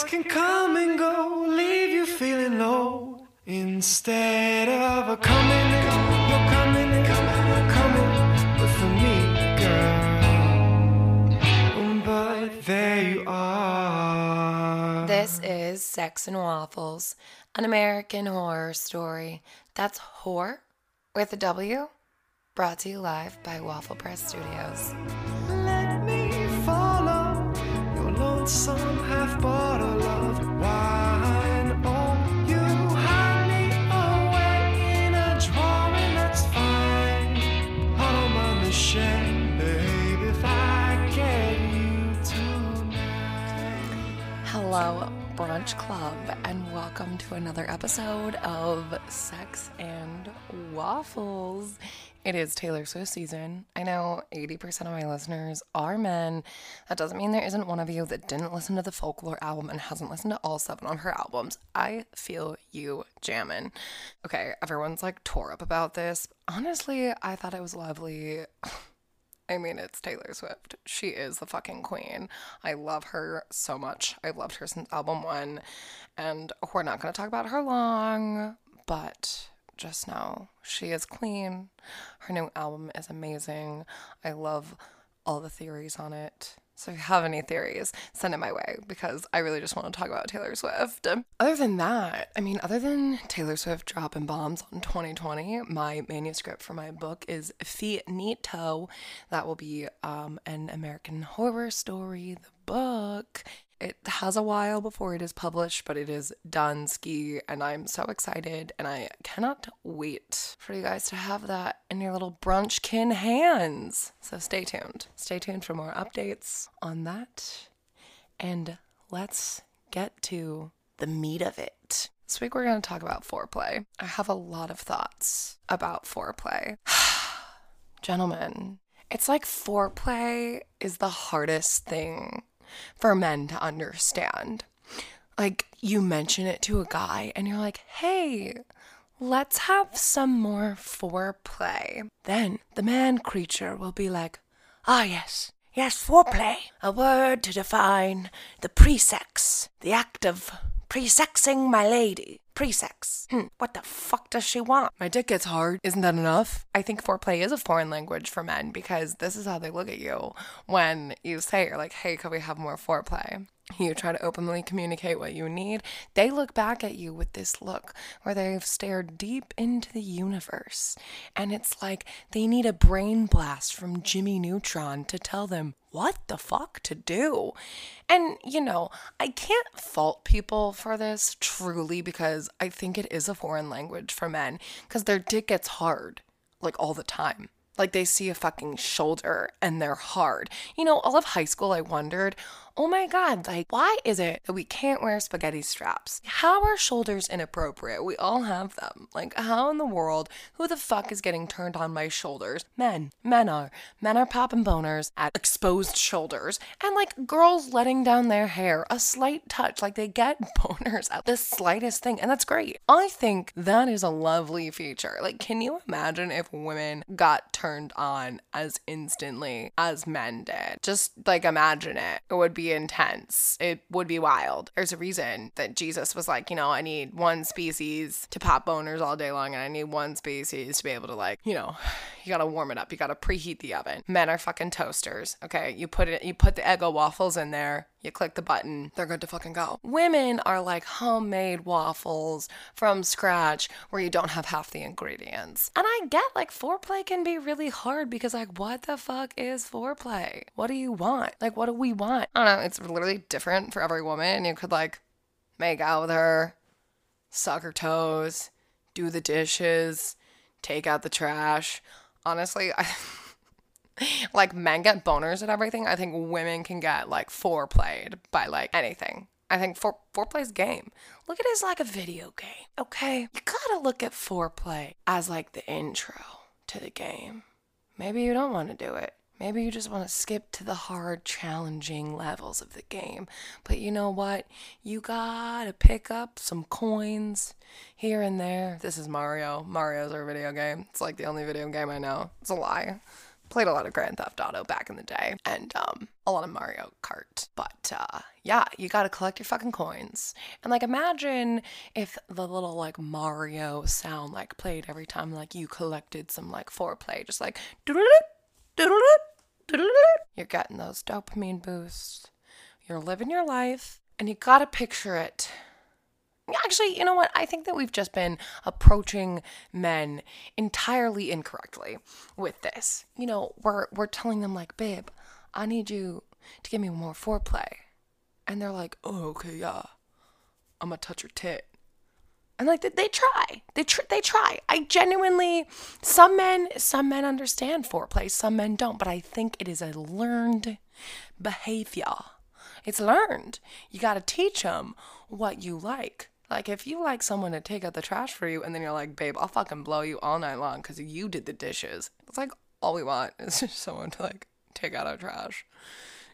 thoughts can come and go, leave you feeling low. Instead of a coming you're coming and coming and coming. But for me, girl, um, but there you are. This is Sex and Waffles, an American horror story. That's whore with a W, brought to you live by Waffle Press Studios. Let me follow your lonesome another episode of Sex and Waffles. It is Taylor Swift season. I know 80% of my listeners are men. That doesn't mean there isn't one of you that didn't listen to the Folklore album and hasn't listened to all seven of her albums. I feel you jamming. Okay, everyone's like tore up about this. Honestly, I thought it was lovely. I mean, it's Taylor Swift. She is the fucking queen. I love her so much. I've loved her since album one. And we're not going to talk about her long, but just know she is queen. Her new album is amazing. I love all the theories on it. So if you have any theories, send it my way because I really just want to talk about Taylor Swift. Other than that, I mean, other than Taylor Swift dropping bombs on 2020, my manuscript for my book is Finito. That will be um, an American horror story, the book. It has a while before it is published, but it is done ski, and I'm so excited, and I cannot wait for you guys to have that in your little brunchkin hands. So stay tuned. Stay tuned for more updates on that, and let's get to the meat of it. This week we're going to talk about foreplay. I have a lot of thoughts about foreplay. Gentlemen, it's like foreplay is the hardest thing for men to understand. Like, you mention it to a guy and you're like, hey, let's have some more foreplay. Then the man creature will be like, ah, yes. Yes, foreplay. A word to define the pre-sex, the act of pre-sexing my lady. Pre-sex. Hmm, what the fuck does she want? My dick gets hard. Isn't that enough? I think foreplay is a foreign language for men because this is how they look at you when you say, you're like, hey, could we have more foreplay? You try to openly communicate what you need. They look back at you with this look where they've stared deep into the universe. And it's like they need a brain blast from Jimmy Neutron to tell them what the fuck to do. And, you know, I can't fault people for this truly because I think it is a foreign language for men because their dick gets hard like all the time. Like they see a fucking shoulder and they're hard. You know, all of high school, I wondered, oh my God, like, why is it that we can't wear spaghetti straps? How are shoulders inappropriate? We all have them. Like, how in the world, who the fuck is getting turned on by shoulders? Men. Men are. Men are popping boners at exposed shoulders. And like girls letting down their hair, a slight touch, like they get boners at the slightest thing. And that's great. I think that is a lovely feature. Like, can you imagine if women got turned on as instantly as men did? Just like imagine it. It would be intense. It would be wild. There's a reason that Jesus was like, you know, I need one species to pop boners all day long, and I need one species to be able to, like, you know, you gotta warm it up. You gotta preheat the oven. Men are fucking toasters. Okay, you put it, you put the Eggo waffles in there. You click the button, they're good to fucking go. Women are like homemade waffles from scratch where you don't have half the ingredients. And I get like foreplay can be really hard because, like, what the fuck is foreplay? What do you want? Like, what do we want? I don't know. It's literally different for every woman. You could like make out with her, suck her toes, do the dishes, take out the trash. Honestly, I. like men get boners and everything. I think women can get like foreplayed by like anything. I think fore foreplay's game. Look at it as like a video game. Okay, you gotta look at foreplay as like the intro to the game. Maybe you don't want to do it. Maybe you just want to skip to the hard, challenging levels of the game. But you know what? You gotta pick up some coins here and there. This is Mario. Mario's our video game. It's like the only video game I know. It's a lie. Played a lot of Grand Theft Auto back in the day and um, a lot of Mario Kart. But uh, yeah, you got to collect your fucking coins. And like imagine if the little like Mario sound like played every time like you collected some like foreplay, just like you're getting those dopamine boosts. You're living your life and you got to picture it. Actually, you know what? I think that we've just been approaching men entirely incorrectly with this. You know, we're we're telling them like, "Babe, I need you to give me more foreplay." And they're like, "Oh, okay, yeah. I'm gonna touch your tit." And like they, they try, they tr- they try. I genuinely, some men, some men understand foreplay, some men don't. But I think it is a learned behavior. It's learned. You got to teach them what you like. Like if you like someone to take out the trash for you, and then you're like, "Babe, I'll fucking blow you all night long because you did the dishes." It's like all we want is just someone to like take out our trash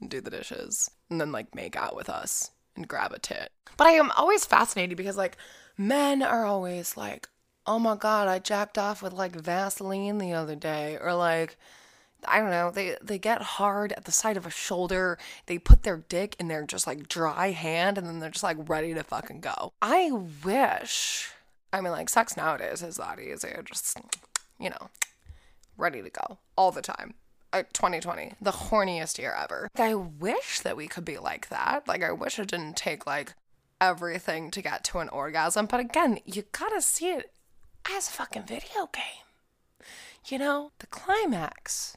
and do the dishes and then like make out with us and grab a tit. But I am always fascinated because like men are always like, oh my god, I jacked off with like Vaseline the other day, or like, I don't know, they they get hard at the side of a shoulder. They put their dick in their just like dry hand, and then they're just like ready to fucking go. I wish. I mean, like sex nowadays is that easy. Just you know, ready to go all the time. Uh, 2020, the horniest year ever. I wish that we could be like that. Like, I wish it didn't take like everything to get to an orgasm. But again, you gotta see it as a fucking video game. You know, the climax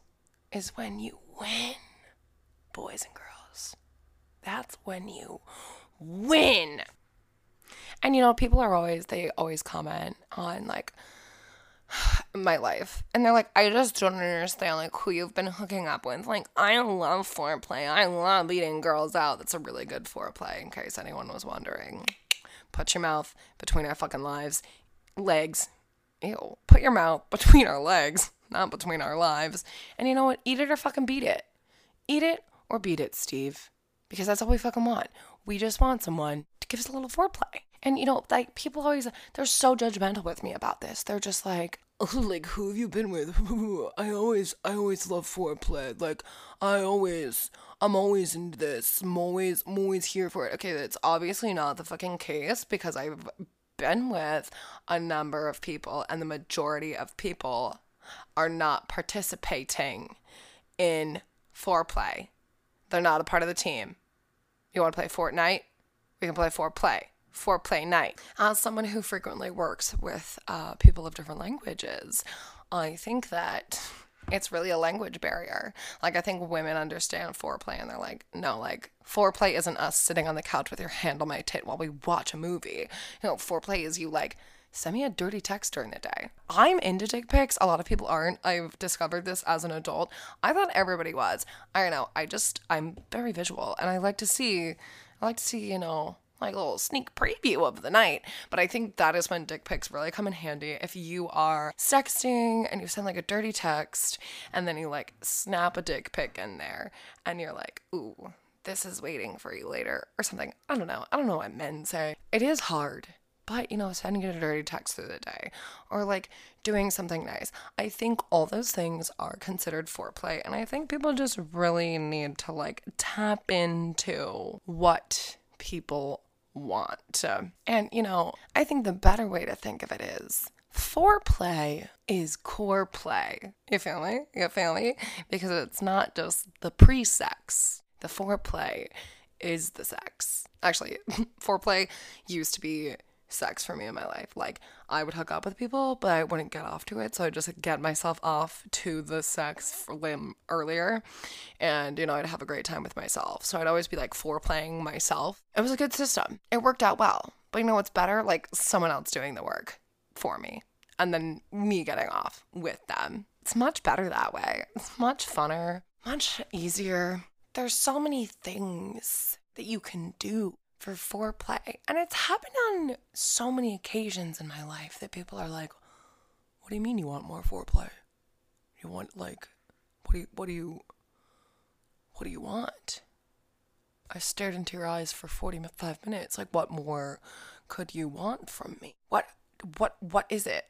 is when you win, boys and girls. That's when you win. And you know, people are always, they always comment on like, my life. And they're like, I just don't understand like who you've been hooking up with. Like, I love foreplay. I love beating girls out. That's a really good foreplay, in case anyone was wondering. Put your mouth between our fucking lives. Legs. Ew. Put your mouth between our legs, not between our lives. And you know what? Eat it or fucking beat it. Eat it or beat it, Steve. Because that's all we fucking want. We just want someone to give us a little foreplay. And you know, like people always they're so judgmental with me about this. They're just like, like who have you been with? I always I always love foreplay. Like I always I'm always into this. I'm always I'm always here for it. Okay, that's obviously not the fucking case because I've been with a number of people and the majority of people are not participating in foreplay. They're not a part of the team. You want to play Fortnite? We can play foreplay foreplay night. As someone who frequently works with uh, people of different languages, I think that it's really a language barrier. Like, I think women understand foreplay and they're like, no, like, foreplay isn't us sitting on the couch with your hand on my tit while we watch a movie. You know, foreplay is you, like, send me a dirty text during the day. I'm into dick pics. A lot of people aren't. I've discovered this as an adult. I thought everybody was. I don't know. I just, I'm very visual and I like to see, I like to see, you know, like a little sneak preview of the night. But I think that is when dick pics really come in handy. If you are sexting and you send like a dirty text and then you like snap a dick pic in there and you're like, ooh, this is waiting for you later or something. I don't know. I don't know what men say. It is hard. But, you know, sending a dirty text through the day or like doing something nice. I think all those things are considered foreplay. And I think people just really need to like tap into what people want. And, you know, I think the better way to think of it is foreplay is core play. You feel me? You feel me? Because it's not just the pre sex, the foreplay is the sex. Actually, foreplay used to be sex for me in my life. Like I would hook up with people, but I wouldn't get off to it. So I'd just get myself off to the sex them earlier. And, you know, I'd have a great time with myself. So I'd always be like foreplaying myself. It was a good system. It worked out well. But you know what's better? Like someone else doing the work for me. And then me getting off with them. It's much better that way. It's much funner, much easier. There's so many things that you can do for foreplay. And it's happened on so many occasions in my life that people are like, "What do you mean you want more foreplay? You want like what do you what do you what do you want?" I stared into your eyes for 45 minutes. Like what more could you want from me? What what what is it?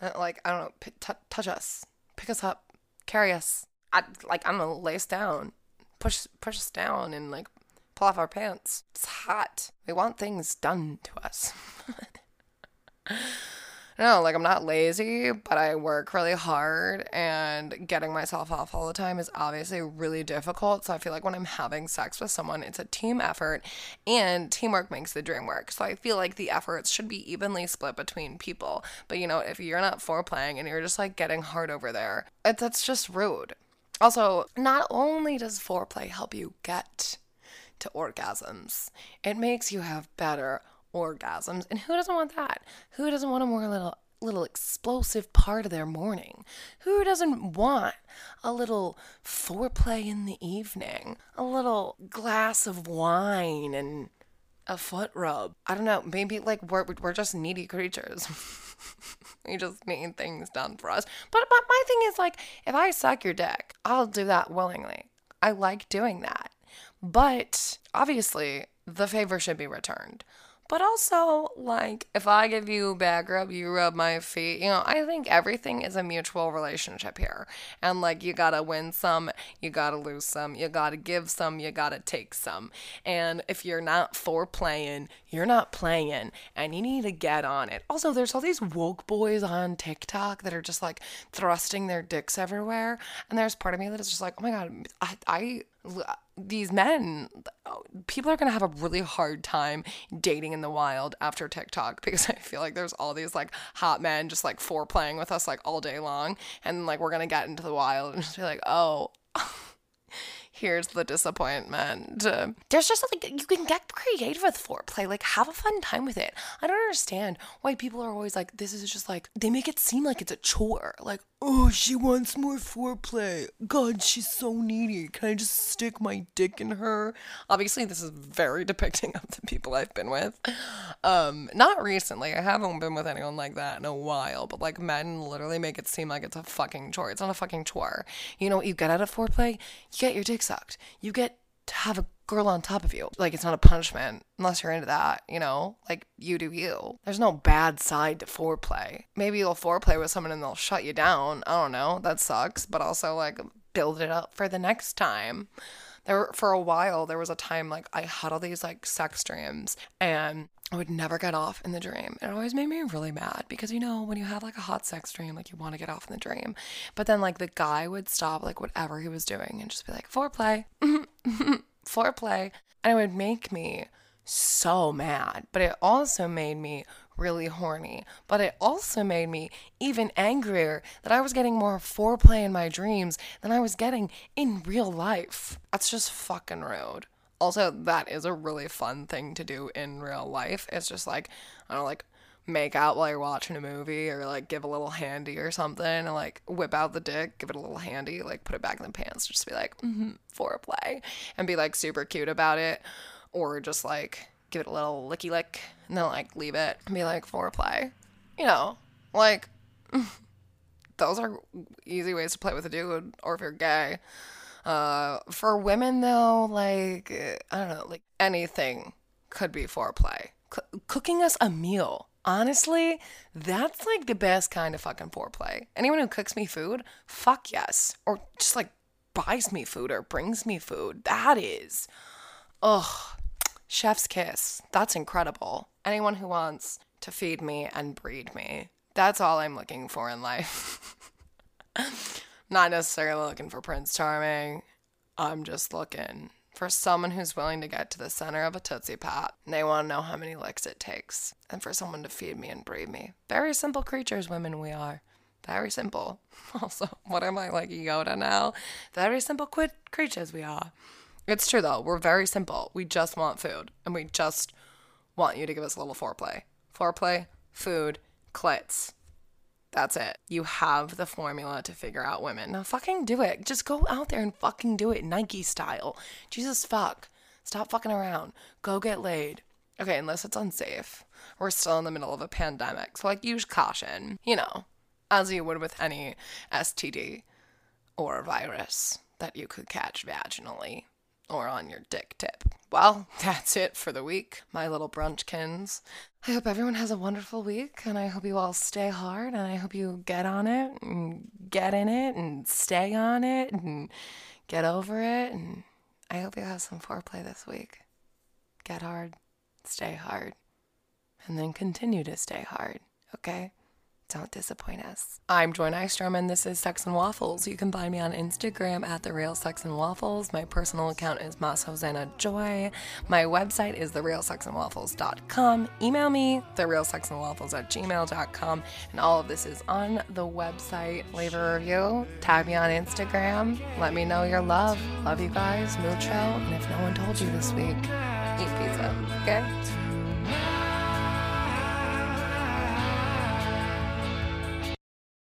Like I don't know, p- t- touch us, pick us up, carry us. I like I don't know, lay us down, push push us down and like pull off our pants. It's hot. We want things done to us. No, like I'm not lazy, but I work really hard and getting myself off all the time is obviously really difficult. So I feel like when I'm having sex with someone, it's a team effort and teamwork makes the dream work. So I feel like the efforts should be evenly split between people. But you know, if you're not foreplaying and you're just like getting hard over there, it, that's just rude. Also, not only does foreplay help you get to orgasms, it makes you have better orgasms. And who doesn't want that? Who doesn't want a more little little explosive part of their morning? Who doesn't want a little foreplay in the evening? A little glass of wine and a foot rub. I don't know, maybe like we're we're just needy creatures. we just need things done for us. But but my thing is like if I suck your dick, I'll do that willingly. I like doing that. But obviously, the favor should be returned. But also, like, if I give you back rub, you rub my feet. You know, I think everything is a mutual relationship here. And, like, you gotta win some, you gotta lose some, you gotta give some, you gotta take some. And if you're not for playing, you're not playing. And you need to get on it. Also, there's all these woke boys on TikTok that are just, like, thrusting their dicks everywhere. And there's part of me that is just like, oh my God, I, I these men people are going to have a really hard time dating in the wild after TikTok because I feel like there's all these like hot men just like foreplaying with us like all day long and like we're going to get into the wild and just be like, "Oh, here's the disappointment. There's just like you can get creative with foreplay, like have a fun time with it. I don't understand why people are always like, this is just like they make it seem like it's a chore. Like, oh, she wants more foreplay. God, she's so needy. Can I just stick my dick in her? Obviously, this is very depicting of the people I've been with. Um, not recently. I haven't been with anyone like that in a while, but like men literally make it seem like it's a fucking chore. It's not a fucking chore. You know what you get out of foreplay? You get your dick sucked. You get to have a girl on top of you. Like it's not a punishment unless you're into that, you know? Like you do you. There's no bad side to foreplay. Maybe you'll foreplay with someone and they'll shut you down. I don't know. That sucks, but also like build it up for the next time. There for a while there was a time like I had all these like sex dreams and I would never get off in the dream. It always made me really mad because you know, when you have like a hot sex dream, like you want to get off in the dream. But then like the guy would stop like whatever he was doing and just be like, foreplay, foreplay. And it would make me so mad. But it also made me really horny. But it also made me even angrier that I was getting more foreplay in my dreams than I was getting in real life. That's just fucking rude. Also, that is a really fun thing to do in real life. It's just like, I don't like make out while you're watching a movie or like give a little handy or something and like whip out the dick, give it a little handy, like put it back in the pants, just be like, mm-hmm, foreplay and be like super cute about it. Or just like give it a little licky lick and then like leave it and be like foreplay. You know, like those are easy ways to play with a dude or if you're gay. Uh, for women though, like I don't know, like anything could be foreplay. C- cooking us a meal, honestly, that's like the best kind of fucking foreplay. Anyone who cooks me food, fuck yes, or just like buys me food or brings me food, that is, ugh, chef's kiss. That's incredible. Anyone who wants to feed me and breed me, that's all I'm looking for in life. Not necessarily looking for Prince Charming. I'm just looking for someone who's willing to get to the center of a Tootsie Pop. And they want to know how many licks it takes. And for someone to feed me and breed me. Very simple creatures, women we are. Very simple. Also, what am I like Yoda now? Very simple quid creatures we are. It's true though. We're very simple. We just want food. And we just want you to give us a little foreplay. Foreplay, food, clits. That's it. You have the formula to figure out women. Now fucking do it. Just go out there and fucking do it Nike style. Jesus fuck. Stop fucking around. Go get laid. Okay, unless it's unsafe. We're still in the middle of a pandemic. So like use caution, you know, as you would with any STD or virus that you could catch vaginally or on your dick tip. Well, that's it for the week, my little brunchkins. I hope everyone has a wonderful week, and I hope you all stay hard, and I hope you get on it, and get in it, and stay on it, and get over it, and I hope you have some foreplay this week. get hard, stay hard, and then continue to stay hard, okay? Don't disappoint us. I'm Joy Nystrom, and this is Sex and Waffles. You can find me on Instagram at The Real Sex and Waffles. My personal account is Mas Hosanna Joy. My website is TheRealSexandWaffles.com. Email me, TheRealSexandWaffles at gmail.com. And all of this is on the website. Leave a review, tag me on Instagram, let me know your love. Love you guys, mucho. And if no one told you this week, eat pizza, okay?